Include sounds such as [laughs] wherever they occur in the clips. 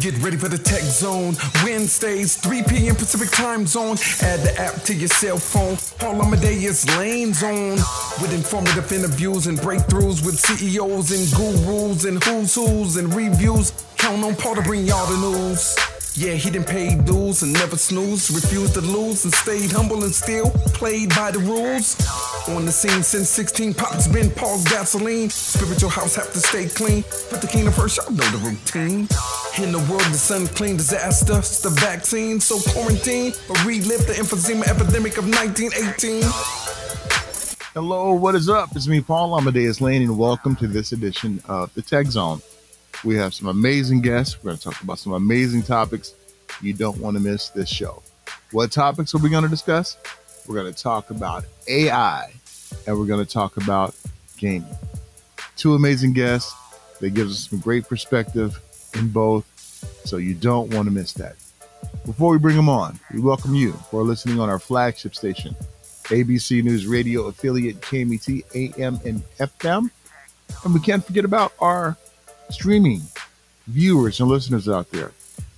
Get ready for the tech zone. Wednesdays, 3 p.m. Pacific time zone. Add the app to your cell phone. Paul Amadeus Lane Zone. With informative interviews and breakthroughs with CEOs and gurus and who's who's and reviews. Count on Paul to bring y'all the news. Yeah, he didn't pay dues and never snooze. Refused to lose and stayed humble and still played by the rules. On the scene since 16, Pop's been Paul's gasoline. Spiritual house have to stay clean. Put the kingdom first, y'all know the routine. In the world, the sun clean disaster. It's the vaccine, so quarantine. But relive the emphysema epidemic of 1918. Hello, what is up? It's me, Paul Amadeus Lane, and welcome to this edition of the Tech Zone. We have some amazing guests. We're going to talk about some amazing topics. You don't want to miss this show. What topics are we going to discuss? We're going to talk about AI and we're going to talk about gaming. Two amazing guests. They give us some great perspective in both, so you don't want to miss that. Before we bring them on, we welcome you for listening on our flagship station, ABC News Radio affiliate KMET AM and FM. And we can't forget about our streaming viewers and listeners out there.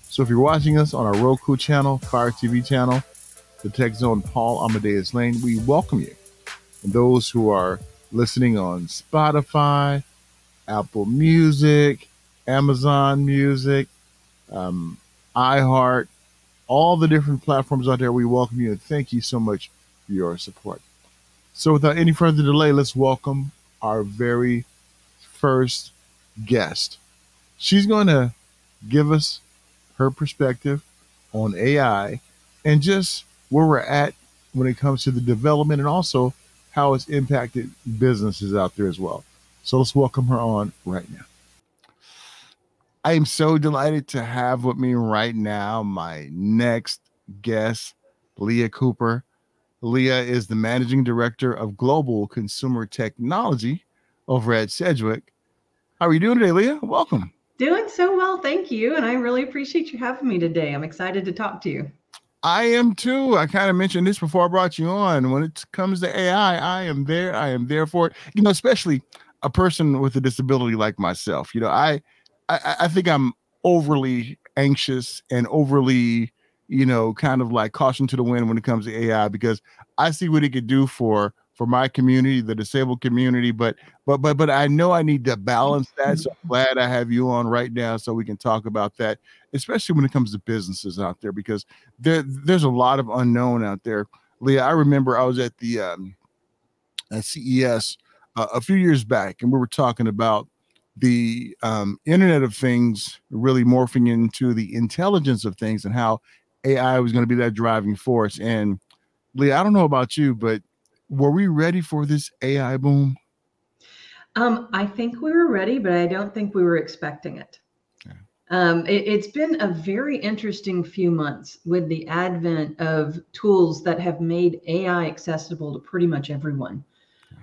So if you're watching us on our Roku channel, Fire TV channel, the Tech Zone Paul Amadeus Lane, we welcome you. And those who are listening on Spotify, Apple Music, Amazon Music, um, iHeart, all the different platforms out there, we welcome you and thank you so much for your support. So without any further delay, let's welcome our very first guest. She's going to give us her perspective on AI and just where we're at when it comes to the development and also how it's impacted businesses out there as well. So let's welcome her on right now. I am so delighted to have with me right now my next guest, Leah Cooper. Leah is the managing director of global consumer technology over at Sedgwick. How are you doing today, Leah? Welcome. Doing so well, thank you. And I really appreciate you having me today. I'm excited to talk to you. I am too. I kind of mentioned this before I brought you on. When it comes to AI, I am there. I am there for it. You know, especially a person with a disability like myself. You know, I I, I think I'm overly anxious and overly, you know, kind of like caution to the wind when it comes to AI because I see what it could do for for my community, the disabled community. But but but but I know I need to balance that. So I'm glad I have you on right now so we can talk about that, especially when it comes to businesses out there because there there's a lot of unknown out there. Leah, I remember I was at the um, at CES uh, a few years back, and we were talking about the um, Internet of Things really morphing into the intelligence of things and how AI was going to be that driving force. And Leah, I don't know about you, but were we ready for this AI boom? Um, I think we were ready, but I don't think we were expecting it. Um, it, it's been a very interesting few months with the advent of tools that have made AI accessible to pretty much everyone.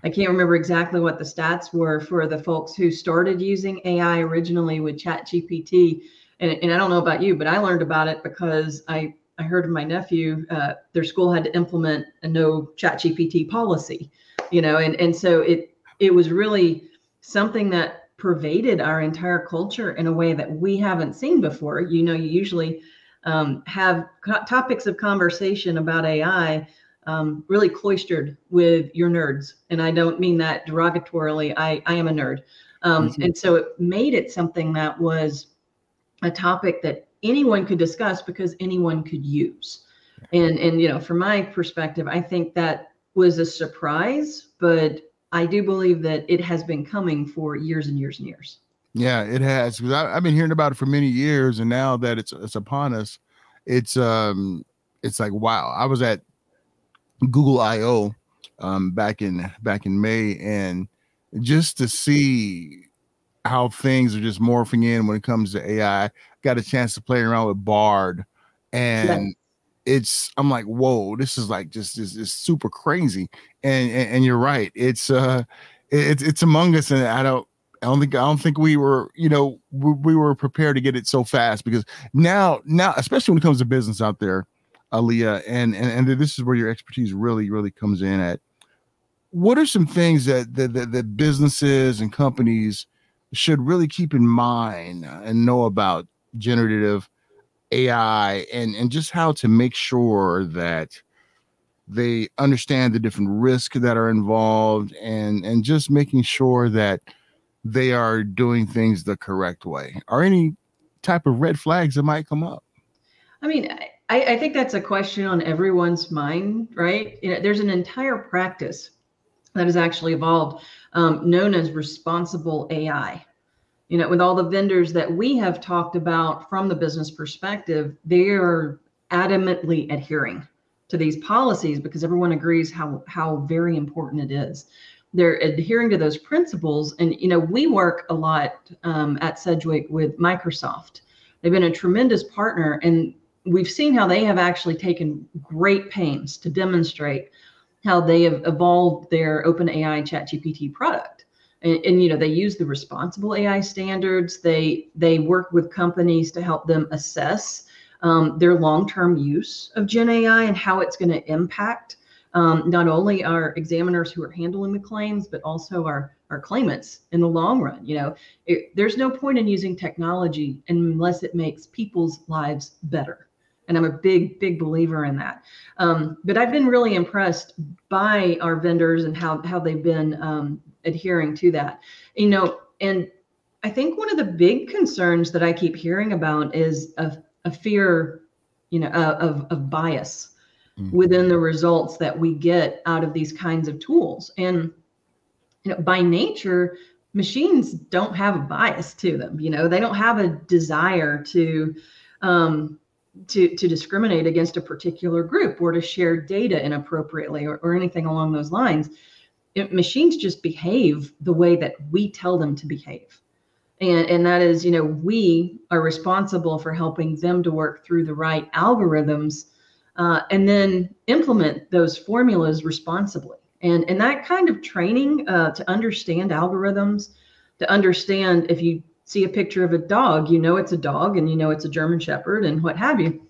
I can't remember exactly what the stats were for the folks who started using AI originally with ChatGPT. And, and I don't know about you, but I learned about it because I, I heard of my nephew, uh, their school had to implement a no ChatGPT policy, you know, and, and so it, it was really something that pervaded our entire culture in a way that we haven't seen before. You know, you usually um, have co- topics of conversation about AI um, really cloistered with your nerds, and I don't mean that derogatorily. I I am a nerd, um, mm-hmm. and so it made it something that was a topic that anyone could discuss because anyone could use. And and you know, from my perspective, I think that was a surprise, but I do believe that it has been coming for years and years and years. Yeah, it has because I've been hearing about it for many years, and now that it's it's upon us, it's um it's like wow. I was at Google I/O um back in back in May, and just to see how things are just morphing in when it comes to AI. Got a chance to play around with Bard, and it's I'm like, whoa, this is like just this is super crazy. And, and, and you're right, it's uh, it's it's among us, and I don't. I don't think I don't think we were, you know, we, we were prepared to get it so fast because now, now, especially when it comes to business out there, Aaliyah, and and and this is where your expertise really, really comes in at. What are some things that that, that, that businesses and companies should really keep in mind and know about generative AI and and just how to make sure that they understand the different risks that are involved and and just making sure that they are doing things the correct way. Are any type of red flags that might come up? I mean, I, I think that's a question on everyone's mind, right? You know, there's an entire practice that has actually evolved um, known as responsible AI you know, with all the vendors that we have talked about from the business perspective, they're adamantly adhering to these policies because everyone agrees how how very important it is. They're adhering to those principles, and you know, we work a lot um, at Sedgwick with Microsoft. They've been a tremendous partner, and we've seen how they have actually taken great pains to demonstrate how they have evolved their OpenAI ChatGPT product. And, and, you know they use the responsible ai standards. They they work with companies to help them assess um, their long-term use of gen ai and how it's going to impact um, not only our examiners who are handling the claims but also our our claimants in the long run you know. It, there's no point in using technology unless it makes people's lives better and i'm a big big believer in that. Um, but i've been really impressed by our vendors and how how they've been um, adhering to that. You know and i think one of the big concerns that i keep hearing about is a, a fear you know of, of bias mm-hmm. within the results that we get out of these kinds of tools. And you know by nature machines don't have a bias to them you know? They don't have a desire to um, to to discriminate against a particular group or to share data inappropriately or, or anything along those lines it, machines just behave the way that we tell them to behave. And and that is you know we are responsible for helping them to work through the right algorithms uh, and then implement those formulas responsibly. And and that kind of training uh, to understand algorithms to understand if you see a picture of a dog you know it's a dog and you know it's a german shepherd and what have you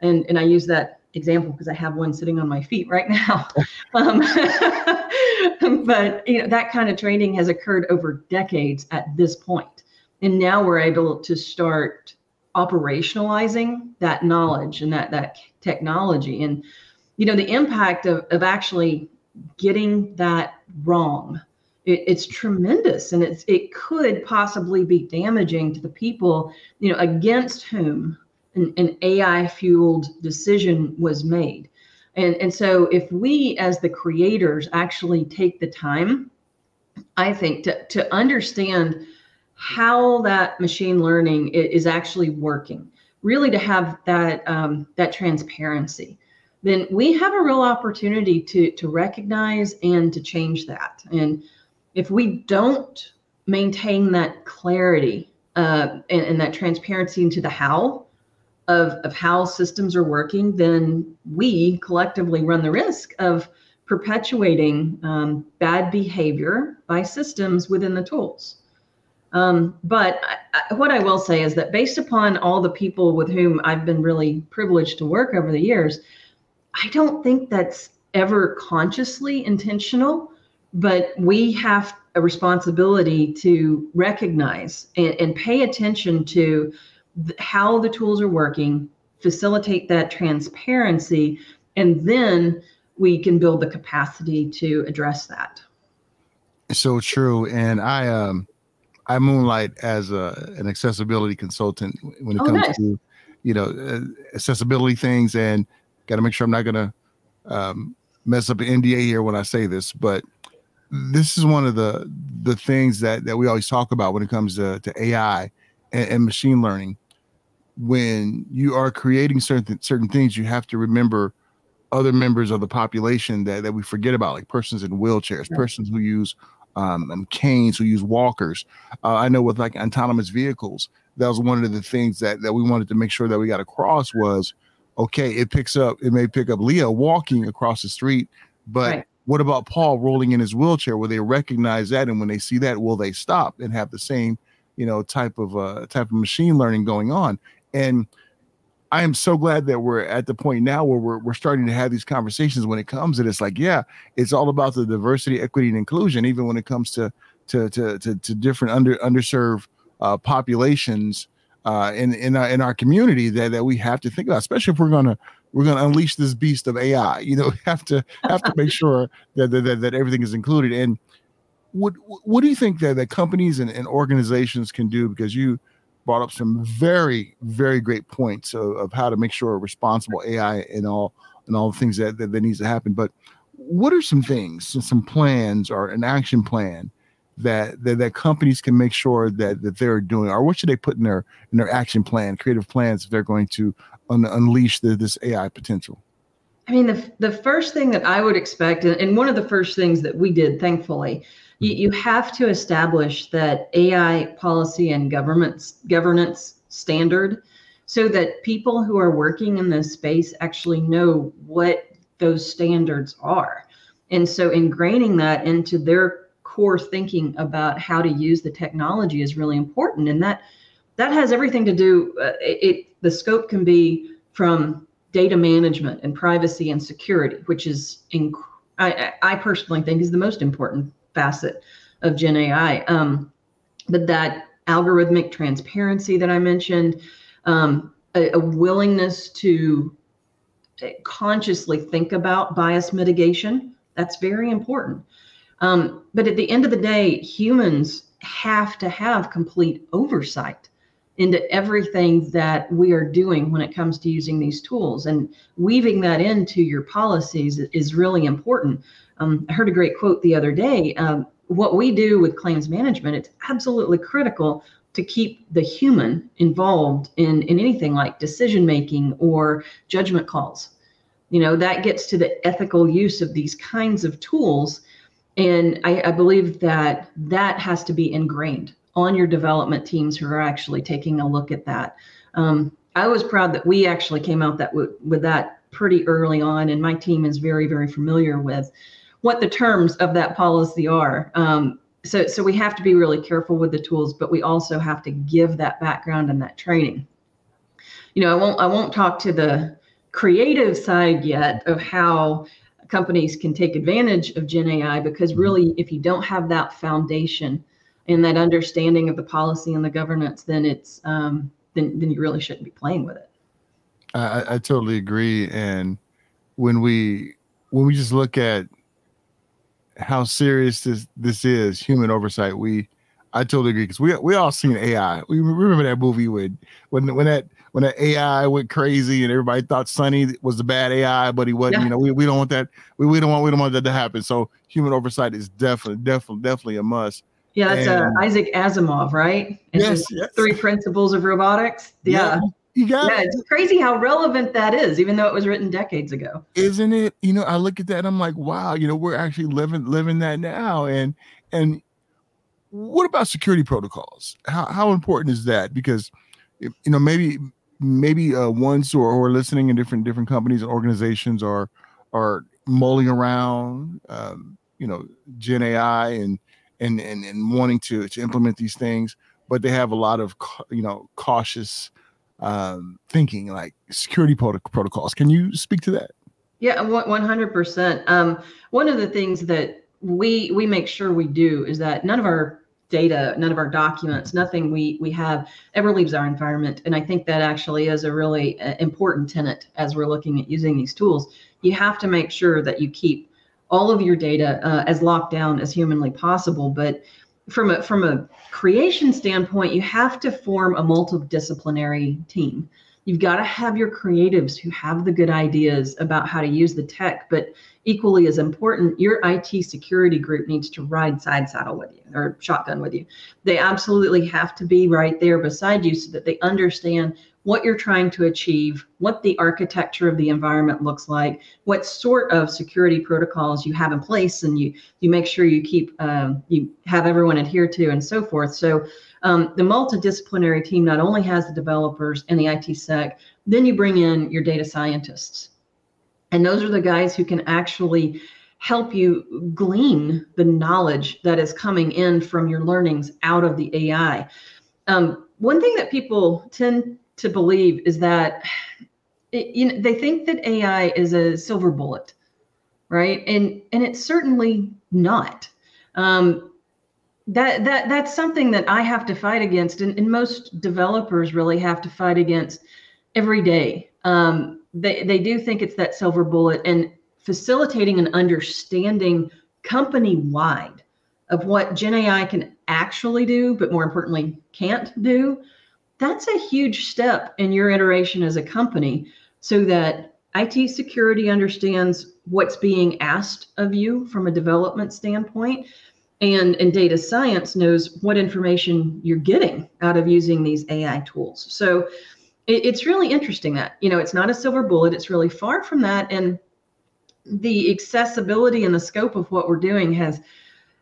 and and i use that example because I have one sitting on my feet right now. [laughs] um, [laughs] but you know that kind of training has occurred over decades at this point, and now we're able to start operationalizing that knowledge and that that technology, and you know the impact of of actually getting that wrong. It, it's tremendous, and it's it could possibly be damaging to the people you know against whom an, an AI fueled decision was made. And, and so if we as the creators actually take the time, I think to, to understand how that machine learning is actually working, really to have that um, that transparency, then we have a real opportunity to to recognize and to change that. And if we don't maintain that clarity uh, and, and that transparency into the how, of, of how systems are working, then we collectively run the risk of perpetuating um, bad behavior by systems within the tools. Um, but I, what I will say is that based upon all the people with whom I've been really privileged to work over the years, I don't think that's ever consciously intentional, but we have a responsibility to recognize and, and pay attention to how the tools are working, facilitate that transparency, and then we can build the capacity to address that. So true. And I um I moonlight as a an accessibility consultant when it Oh, comes nice. to you know uh, accessibility things and got to make sure I'm not going to um, mess up an NDA here when I say this, but this is one of the the things that that we always talk about when it comes to, to AI and, and machine learning. When you are creating certain certain things, you have to remember other members of the population that, that we forget about, like persons in wheelchairs, Right. persons who use um, um, canes, who use walkers. Uh, I know with like autonomous vehicles, that was one of the things that that we wanted to make sure that we got across was okay, it picks up, it may pick up Leah walking across the street, but Right. What about Paul rolling in his wheelchair? Will they recognize that? And when they see that, will they stop and have the same, you know, type of uh type of machine learning going on? And I am so glad that we're at the point now where we're, we're starting to have these conversations when it comes and it's like, yeah, it's all about the diversity, equity, and inclusion, even when it comes to to to to, to different under underserved uh, populations uh, in in our in our community that, that we have to think about, especially if we're gonna we're gonna unleash this beast of AI. You know, [laughs] have to have to make sure that that, that, that everything is included. And what what do you think that, that companies and, and organizations can do? Because you brought up some very very great points of, of how to make sure responsible AI and all and all the things that, that that needs to happen. But what are some things, some plans or an action plan that, that that companies can make sure that that they're doing, or what should they put in their in their action plan, creative plans if they're going to un- unleash the, this AI potential? I mean, the, the first thing that I would expect, and- one of the first things that we did, thankfully, you, you have to establish that AI policy and governance standard so that people who are working in this space actually know what those standards are. And so ingraining that into their core thinking about how to use the technology is really important. And that that has everything to do uh, it, it the scope can be from data management and privacy and security, which is inc- I, I personally think is the most important facet of Gen AI. Um, but that algorithmic transparency that I mentioned, um, a, a willingness to consciously think about bias mitigation, that's very important. Um, but at the end of the day, humans have to have complete oversight into everything that we are doing when it comes to using these tools. And weaving that into your policies is really important. Um, i heard a great quote the other day um, what we do with claims management it's absolutely critical to keep the human involved in, in anything like decision making or judgment calls. You know that gets to the ethical use of these kinds of tools and I, I believe that that has to be ingrained on your development teams who are actually taking a look at that. Um, I was proud that we actually came out that w- with that pretty early on, and my team is very, very familiar with what the terms of that policy are. Um, so, so we have to be really careful with the tools, but we also have to give that background and that training. You know, I won't, I won't talk to the creative side yet of how companies can take advantage of Gen AI because really, if you don't have that foundation and that understanding of the policy and the governance, then it's um, then then you really shouldn't be playing with it. I, I- totally agree. And when we when we just look at how serious this this is, human oversight, we I totally agree because we we all seen AI. We remember that movie when when when that when that AI went crazy and everybody thought Sonny was the bad AI, but he wasn't. Yeah. You know, we, we don't want that. We, we don't want we don't want that to happen. So human oversight is definitely definitely definitely a must. Yeah, that's uh, Isaac Asimov, right? And Yes, yes. Three principles of robotics. Yeah. you got Yeah, it. it's crazy how relevant that is, even though it was written decades ago. isn't it you know i look at that and i'm like wow you know we're actually living living that now and and what about security protocols how, how important is that because you know maybe maybe uh, are, who are listening in different different companies and organizations are are mulling around um, you know gen ai and and and, and wanting to to implement these things but they have a lot of you know cautious um, thinking like security proto- protocols can you speak to that Yeah, one hundred percent. Um, one of the things that we we make sure we do is that none of our data, none of our documents, nothing we we have ever leaves our environment. And I think that actually is a really uh, important tenet as we're looking at using these tools. You have to make sure that you keep all of your data uh, as locked down as humanly possible. But from a from a creation standpoint, you have to form a multidisciplinary team. You've got to have your creatives who have the good ideas about how to use the tech, but equally as important, your IT security group needs to ride side saddle with you or shotgun with you. They absolutely have to be right there beside you so that they understand what you're trying to achieve, what the architecture of the environment looks like, what sort of security protocols you have in place, and you you make sure you keep um, you have everyone adhere to, and so forth. So um, the multidisciplinary team not only has the developers and the IT sec, then you bring in your data scientists, and those are the guys who can actually help you glean the knowledge that is coming in from your learnings out of the AI. Um, one thing that people tend to believe is that it, you know they think that AI is a silver bullet, right? And and it's certainly not. Um, that that that's something that I have to fight against, and, and most developers really have to fight against every day. Um, they they do think it's that silver bullet, and facilitating an understanding company wide of what Gen AI can actually do, but more importantly, can't do that's a huge step in your iteration as a company so that IT security understands what's being asked of you from a development standpoint. And, and data science knows what information you're getting out of using these AI tools. So it, it's really interesting that, you know, it's not a silver bullet, it's really far from that. And the accessibility and the scope of what we're doing has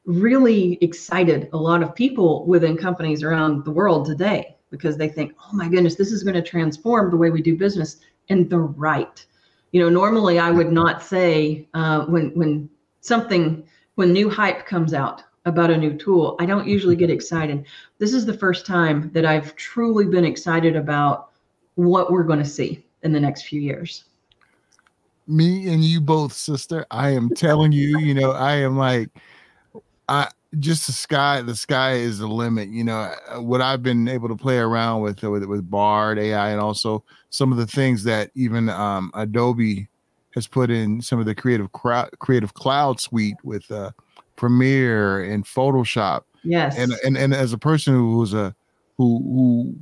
really excited a lot of people within companies around the world today because they think, oh my goodness, this is going to transform the way we do business. And they're right. You know, normally I would not say uh, when when something when new hype comes out about a new tool, I don't usually get excited. This is the first time that I've truly been excited about what we're going to see in the next few years. Me and you both, sister. I am telling you, you know, I am like, I just the sky the sky is the limit you know uh, what i've been able to play around with uh, with, with bard ai and also some of the things that even um, adobe has put in some of the creative crowd creative cloud suite with uh, premiere and photoshop yes and and, and as a person who's a who who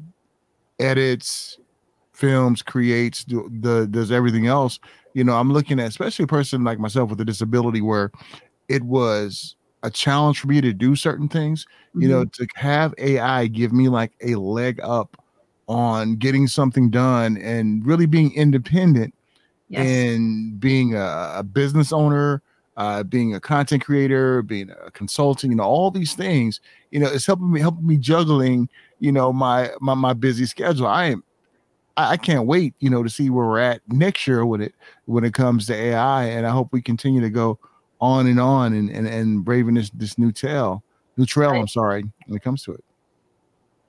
edits films creates do, the does everything else you know i'm looking at especially a person like myself with a disability where it was a challenge for me to do certain things. Mm-hmm. You know, mm-hmm. to have AI give me like a leg up on getting something done and really being independent yes. and being a, a business owner, uh, being a content creator, being a consultant, you know, all these things, you know, it's helping me helping me juggling, you know, my my my busy schedule. I am I can't wait, you know, to see where we're at next year when it when it comes to AI. And I hope we continue to go on and on and and, and braving this this new trail, new trail. Right. I'm sorry, when it comes to it.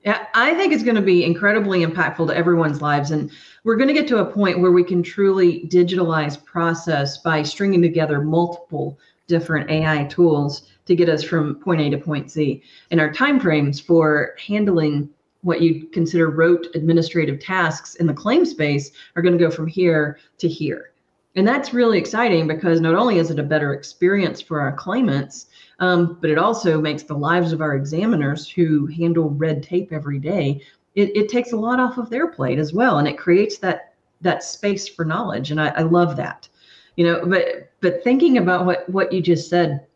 Yeah, I think it's going to be incredibly impactful to everyone's lives. And we're going to get to a point where we can truly digitalize process by stringing together multiple different AI tools to get us from point A to point Z. And our timeframes for handling what you consider rote administrative tasks in the claim space are going to go from here to here. And that's really exciting because not only is it a better experience for our claimants, um, but it also makes the lives of our examiners who handle red tape every day, it, it takes a lot off of their plate as well. And it creates that that space for knowledge. And I, I love that. You know, but but thinking about what what you just said,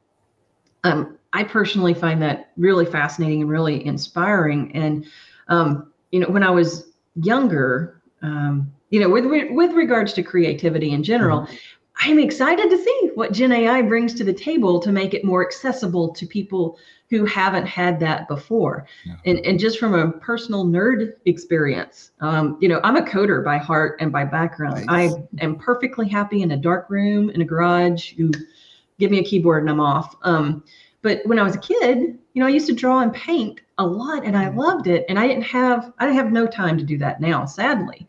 um, I personally find that really fascinating and really inspiring. And um, you know, when I was younger, um, you know, with with regards to creativity in general, mm-hmm. I'm excited to see what Gen AI brings to the table to make it more accessible to people who haven't had that before. Yeah. And, and just from a personal nerd experience, um, you know, I'm a coder by heart and by background. Nice. I am perfectly happy in a dark room, in a garage. You give me a keyboard and I'm off. Um, but when I was a kid, you know, I used to draw and paint a lot and I mm-hmm. loved it. And I didn't have, I have no time to do that now, sadly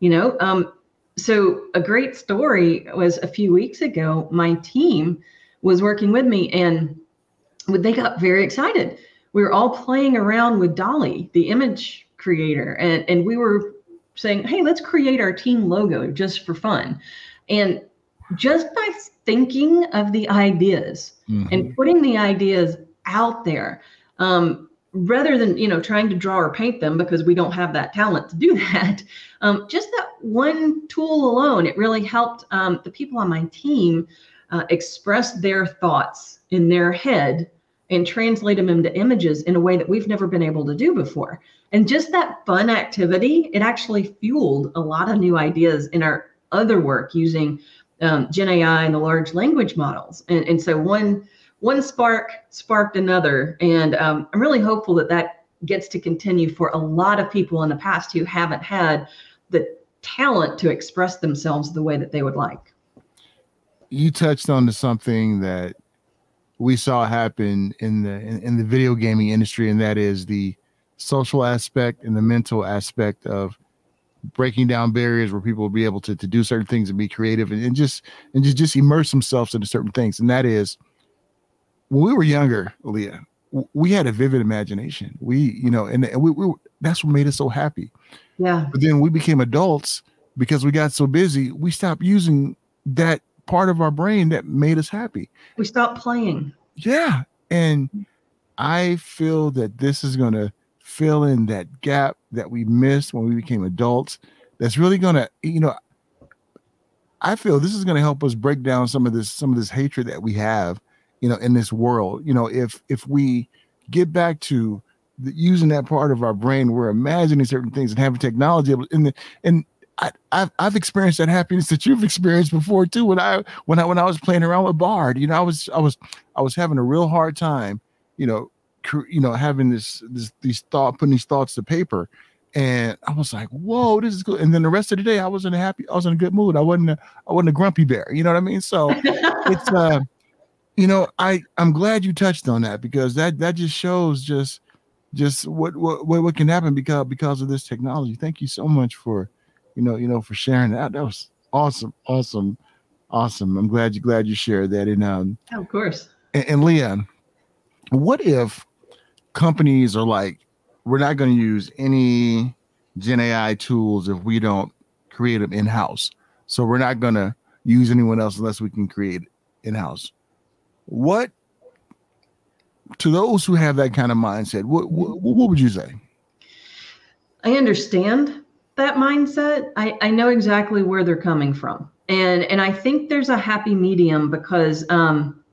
you know um, so a great story was a few weeks ago my team was working with me and they got very excited we were all playing around with DALL-E, the image creator, and, and we were saying, hey, let's create our team logo just for fun. And just by thinking of the ideas mm-hmm. and putting the ideas out there, um, rather than you know trying to draw or paint them because we don't have that talent to do [laughs] that um, just that one tool alone it really helped um, the people on my team uh, express their thoughts in their head and translate them into images in a way that we've never been able to do before. And just that fun activity it actually fueled a lot of new ideas in our other work using um, gen ai and the large language models. And, and so one one spark sparked another. And um, I'm really hopeful that that gets to continue for a lot of people in the past who haven't had the talent to express themselves the way that they would like. You touched on to something that we saw happen in the in, in the video gaming industry, and that is the social aspect and the mental aspect of breaking down barriers where people will be able to, to do certain things and be creative and, and just and just just immerse themselves into certain things and that is when we were younger, Leah, we had a vivid imagination. We, you know, and, and we, we that's what made us so happy. Yeah. But then we became adults because we got so busy, we stopped using that part of our brain that made us happy. We stopped playing. Yeah. And mm. I feel that this is going to fill in that gap that we missed when we became adults. That's really going to, you know, I feel this is going to help us break down some of this some of this hatred that we have you know in this world you know if if we get back to the, using that part of our brain we're imagining certain things and having technology and the, and I, I've, I've experienced that happiness that you've experienced before too. When I when I when I was playing around with Bard, you know, I was I was I was having a real hard time, you know, cr- you know, having this this these thought putting these thoughts to paper, and I was like, whoa, this is good. And then the rest of the day, I was in a happy, I was in a good mood. I wasn't a, I wasn't a grumpy bear. You know what I mean? So [laughs] it's uh you know i i'm glad you touched on that because that that just shows just just what what what can happen because because of this technology. Thank you so much for you know you know for sharing that. That was awesome awesome awesome. I'm glad you glad you shared that. And um oh, of course. and, and leon what if companies are like we're not going to use any gen ai tools if we don't create them in-house. So we're not going to use anyone else unless we can create in-house what to those who have that kind of mindset, what what, what would you say? I understand that mindset. I, I know exactly where they're coming from. And and I think there's a happy medium because um,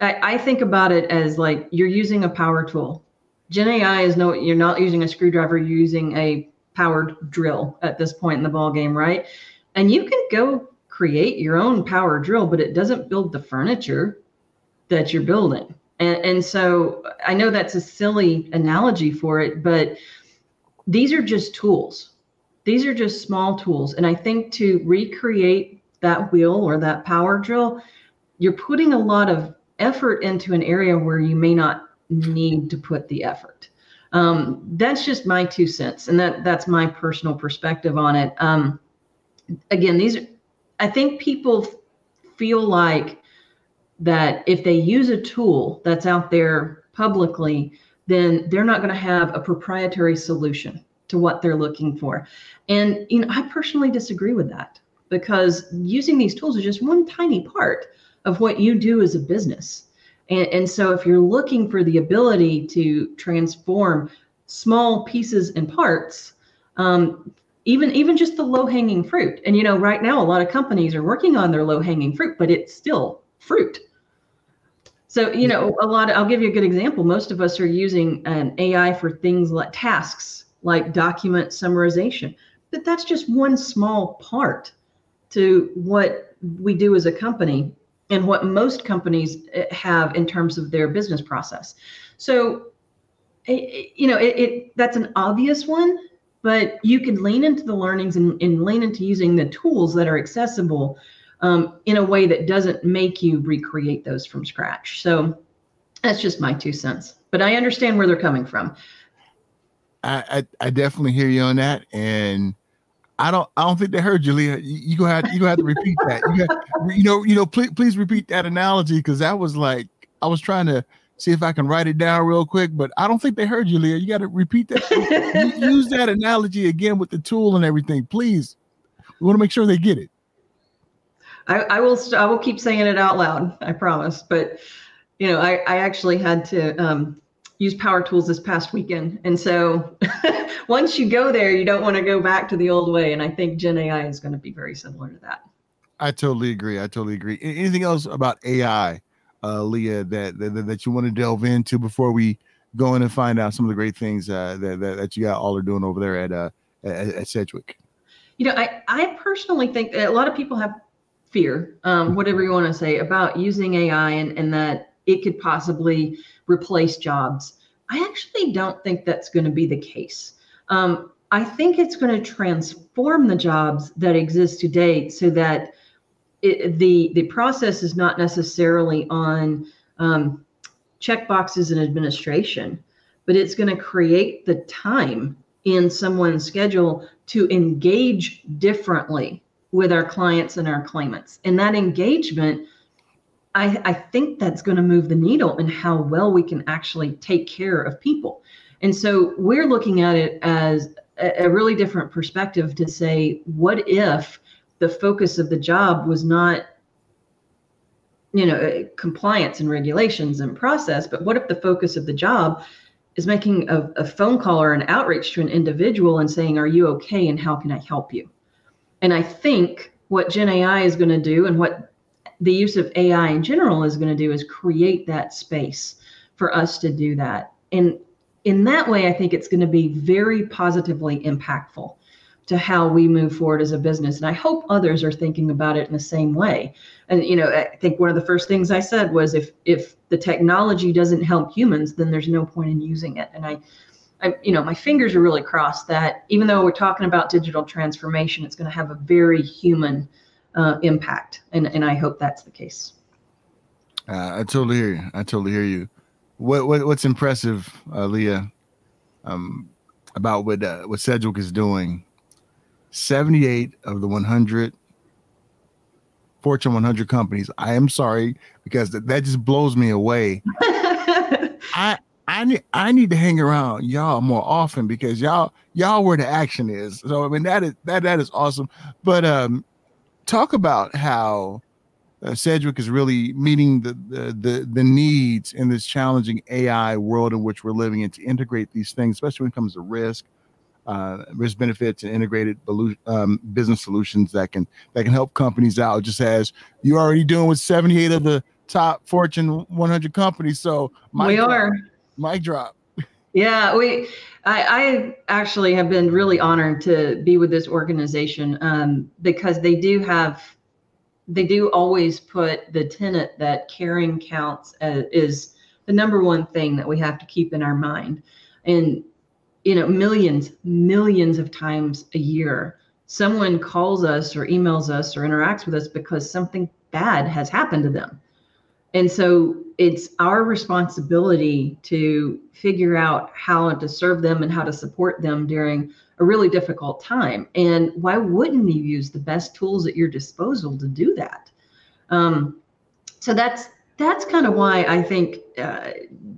I, I think about it as like you're using a power tool. Gen AI is no, you're not using a screwdriver, you're using a powered drill at this point in the ball game, right? And you can go create your own power drill, but it doesn't build the furniture that you're building. And, and so I know that's a silly analogy for it, but these are just tools. These are just small tools. And I think to recreate that wheel or that power drill, you're putting a lot of effort into an area where you may not need to put the effort. Um, that's just my two cents, and that that's my personal perspective on it. Um, again, these I think people feel like that if they use a tool that's out there publicly, then they're not going to have a proprietary solution to what they're looking for. And you know, I personally disagree with that because using these tools is just one tiny part of what you do as a business. And, and so if you're looking for the ability to transform small pieces and parts, um, even even just the low hanging fruit. And you know, right now a lot of companies are working on their low hanging fruit, but it's still fruit. So, you know, a lot of, I'll give you a good example. Most of us are using an AI for things like tasks, like document summarization, but that's just one small part to what we do as a company and what most companies eh, have in terms of their business process. So, eh, eh, you know, it, it that's an obvious one, but you can lean into the learnings and, and lean into using the tools that are accessible um, in a way that doesn't make you recreate those from scratch. So that's just my two cents. But I understand where they're coming from. I, I, I definitely hear you on that, and I don't I don't think they heard you, Leah. You, you gonna have you gonna have to repeat that. You, got, you know you know please please repeat that analogy because that was like I was trying to see if I can write it down real quick, but I don't think they heard you, Leah. You got to repeat that. [laughs] use that analogy again with the tool and everything, please. We want to make sure they get it. I, I will. St- I will keep saying it out loud. I promise. But you know, I, I actually had to um, use Power Tools this past weekend, and so [laughs] once you go there, you don't want to go back to the old way. And I think Gen AI is going to be very similar to that. I totally agree. I totally agree. Anything else about AI, uh, Leah, that, that that you want to delve into before we go in and find out some of the great things uh, that, that that you got all are doing over there at uh, at, at Sedgwick? You know, I I personally think that a lot of people have fear, um, whatever you want to say, about using AI and, and that it could possibly replace jobs. I actually don't think that's going to be the case. Um, I think it's going to transform the jobs that exist today so that it, the the process is not necessarily on um, check boxes and administration, but it's going to create the time in someone's schedule to engage differently with our clients and our claimants. And that engagement, I, I think that's going to move the needle in how well we can actually take care of people. And so we're looking at it as a, a really different perspective to say, what if the focus of the job was not you know compliance and regulations and process but what if the focus of the job is making a, a, phone call or an outreach to an individual and saying are you okay and how can i help you and i think what gen ai is going to do and what the use of ai in general is going to do is create that space for us to do that and in that way i think it's going to be very positively impactful to how we move forward as a business. And I hope others are thinking about it in the same way. And you know, I think one of the first things I said was if if the technology doesn't help humans, then there's no point in using it. And I I, you know, my fingers are really crossed that even though we're talking about digital transformation, it's going to have a very human uh, impact, and and I hope that's the case. Uh, I totally hear you. I totally hear you. What, what what's impressive, uh, Leah, um, about what uh, what Sedgwick is doing 78 of the 100 Fortune 100 companies. I am sorry because that, that just blows me away. [laughs] I I need I need to hang around y'all more often because y'all y'all where the action is. So I mean that is that that is awesome. But um, talk about how uh, Sedgwick is really meeting the, the, the the needs in this challenging AI world in which we're living and to integrate these things, especially when it comes to risk, uh, risk benefits and integrated um, business solutions that can that can help companies out. Just as you're already doing with 78 of the top Fortune 100 companies. So we are. Mic drop. Yeah, we. I, I, actually have been really honored to be with this organization um, because they do have, they do always put the tenet that caring counts as, is the number one thing that we have to keep in our mind. And you know millions millions of times a year someone calls us or emails us or interacts with us because something bad has happened to them and so it's our responsibility to figure out how to serve them and how to support them during a really difficult time and why wouldn't you use the best tools at your disposal to do that um, so that's that's kind of why i think uh,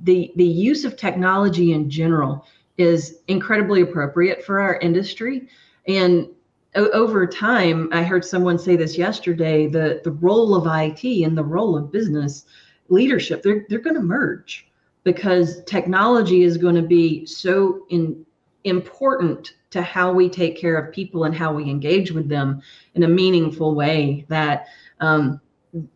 the the use of technology in general is incredibly appropriate for our industry. And o- over time, I heard someone say this yesterday, the, the role of IT and the role of business leadership, they're, they're going to merge because technology is going to be so in, important to how we take care of people and how we engage with them in a meaningful way that um,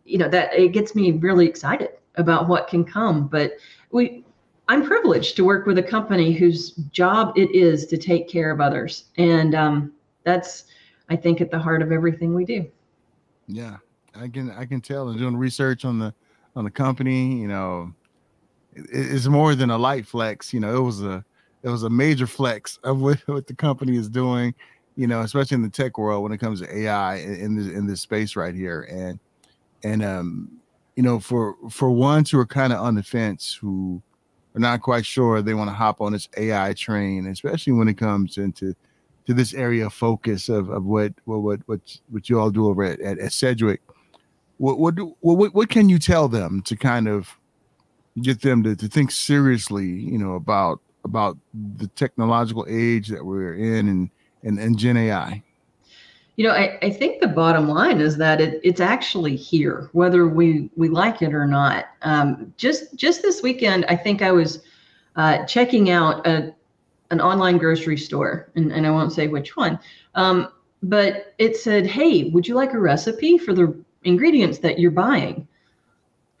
you know that it gets me really excited about what can come but we I'm privileged to work with a company whose job it is to take care of others, and um, that's, I think, at the heart of everything we do. Yeah, I can I can tell. And doing research on the on the company, you know, it, it's more than a light flex. You know, it was a it was a major flex of what, [laughs] what the company is doing. You know, especially in the tech world when it comes to AI in, this in this space right here, and and um, you know, for for ones who are kind of on the fence who are not quite sure they want to hop on this AI train, especially when it comes into to this area of focus of, of what what what what you all do over at, at, at Sedgwick. What what, what what can you tell them to kind of get them to, to think seriously, you know, about about the technological age that we're in and and, and Gen AI? You know, I, I think the bottom line is that it, it's actually here, whether we we like it or not. Um, just just this weekend, I think I was uh, checking out a, an online grocery store, and, and I won't say which one, um, but it said, "Hey, would you like a recipe for the ingredients that you're buying?"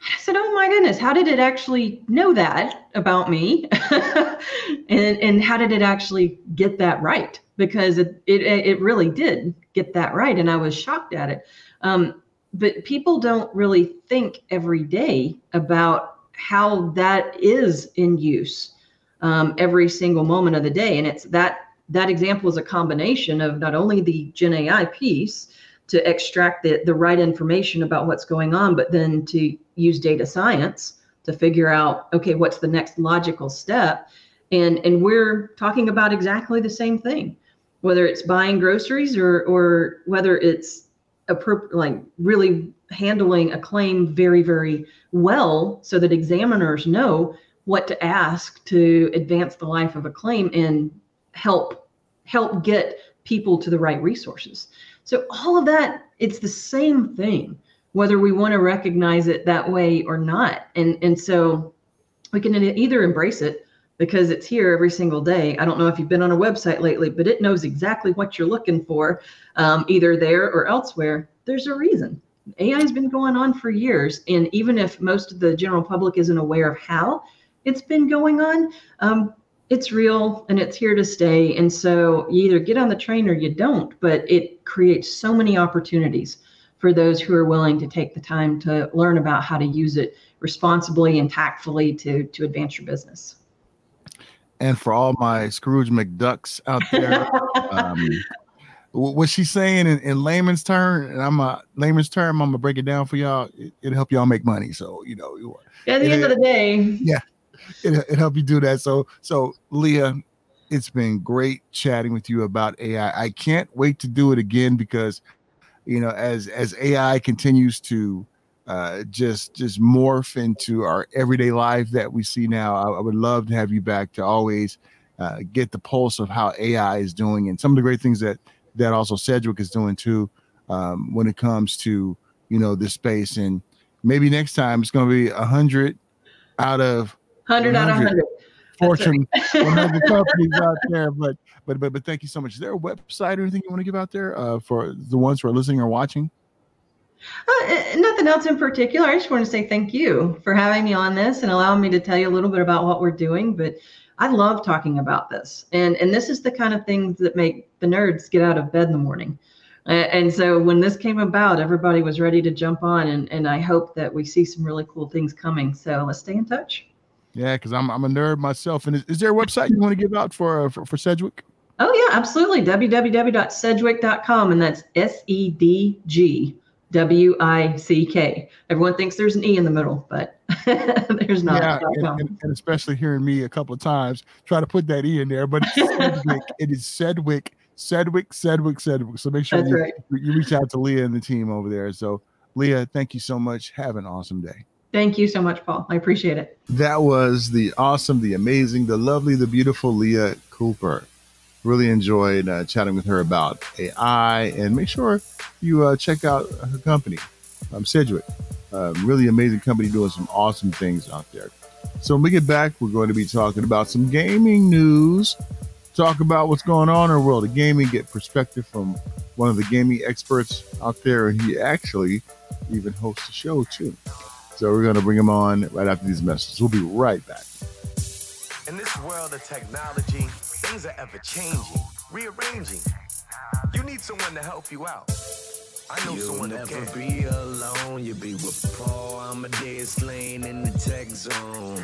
I said, "Oh my goodness, how did it actually know that about me, [laughs] and and how did it actually get that right?" Because it it it really did get that right, and I was shocked at it. Um, but people don't really think every day about how that is in use um, every single moment of the day, and it's that that example is a combination of not only the Gen AI piece to extract the, the right information about what's going on, but then to use data science to figure out, okay, what's the next logical step? And, and we're talking about exactly the same thing, whether it's buying groceries or, or whether it's appro- like really handling a claim very, very well so that examiners know what to ask to advance the life of a claim and help help get people to the right resources. So all of that, it's the same thing, whether we want to recognize it that way or not. And and so we can either embrace it because it's here every single day. I don't know if you've been on a website lately, but it knows exactly what you're looking for, um, either there or elsewhere. There's a reason. AI has been going on for years, and even if most of the general public isn't aware of how it's been going on, um, it's real and it's here to stay. And so you either get on the train or you don't, but it creates so many opportunities for those who are willing to take the time to learn about how to use it responsibly and tactfully to to advance your business. And for all my Scrooge McDucks out there, [laughs] um, what she's saying in, in, layman's term, and I'm a layman's term, I'm gonna break it down for y'all. It, will help y'all make money. So you know, at the it, end of the day, yeah, it, it help you do that. So so Leah, it's been great chatting with you about AI. I can't wait to do it again because you know as as AI continues to uh, just just morph into our everyday life that we see now. I, I would love to have you back to always uh, get the pulse of how AI is doing and some of the great things that that also Sedgwick is doing too um, when it comes to you know this space. And maybe next time it's going to be a hundred out of 100 out of 100. Fortune [laughs] 100 companies out there. But, but, but, but thank you so much. Is there a website or anything you want to give out there uh, for the ones who are listening or watching? Uh, eh, nothing else in particular. I just want to say thank you for having me on this and allowing me to tell you a little bit about what we're doing. But I love talking about this, and and this is the kind of things that make the nerds get out of bed in the morning. And so when this came about, everybody was ready to jump on, and and I hope that we see some really cool things coming. So let's stay in touch. Yeah, because I'm I'm a nerd myself. And is, is there a website you want to give out for, uh, for for Sedgwick? Oh yeah, absolutely. www.sedgwick.com, and that's S E D G W I C K. Everyone thinks there's an E in the middle, but [laughs] there's not. Yeah, and, and, and, especially hearing me a couple of times try to put that E in there, but Sedgwick, [laughs] it is Sedgwick, Sedgwick, Sedgwick, Sedgwick. So make sure you, right. you reach out to Leah and the team over there. So Leah, thank you so much. Have an awesome day. Thank you so much, Paul. I appreciate it. That was the awesome, the amazing, the lovely, the beautiful Leah Cooper. Really enjoyed uh, chatting with her about AI, and make sure you uh, check out her company, um, Sedgwick. Uh, really amazing company doing some awesome things out there. So when we get back, we're going to be talking about some gaming news, talk about what's going on in the world of gaming, get perspective from one of the gaming experts out there, and he actually even hosts a show too. So we're going to bring him on right after these messages. We'll be right back. In this world of technology, things are ever changing, rearranging. You need someone to help you out. I know You'll someone never can. be alone. You'll be with Paul Amadeus Lane in the tech zone.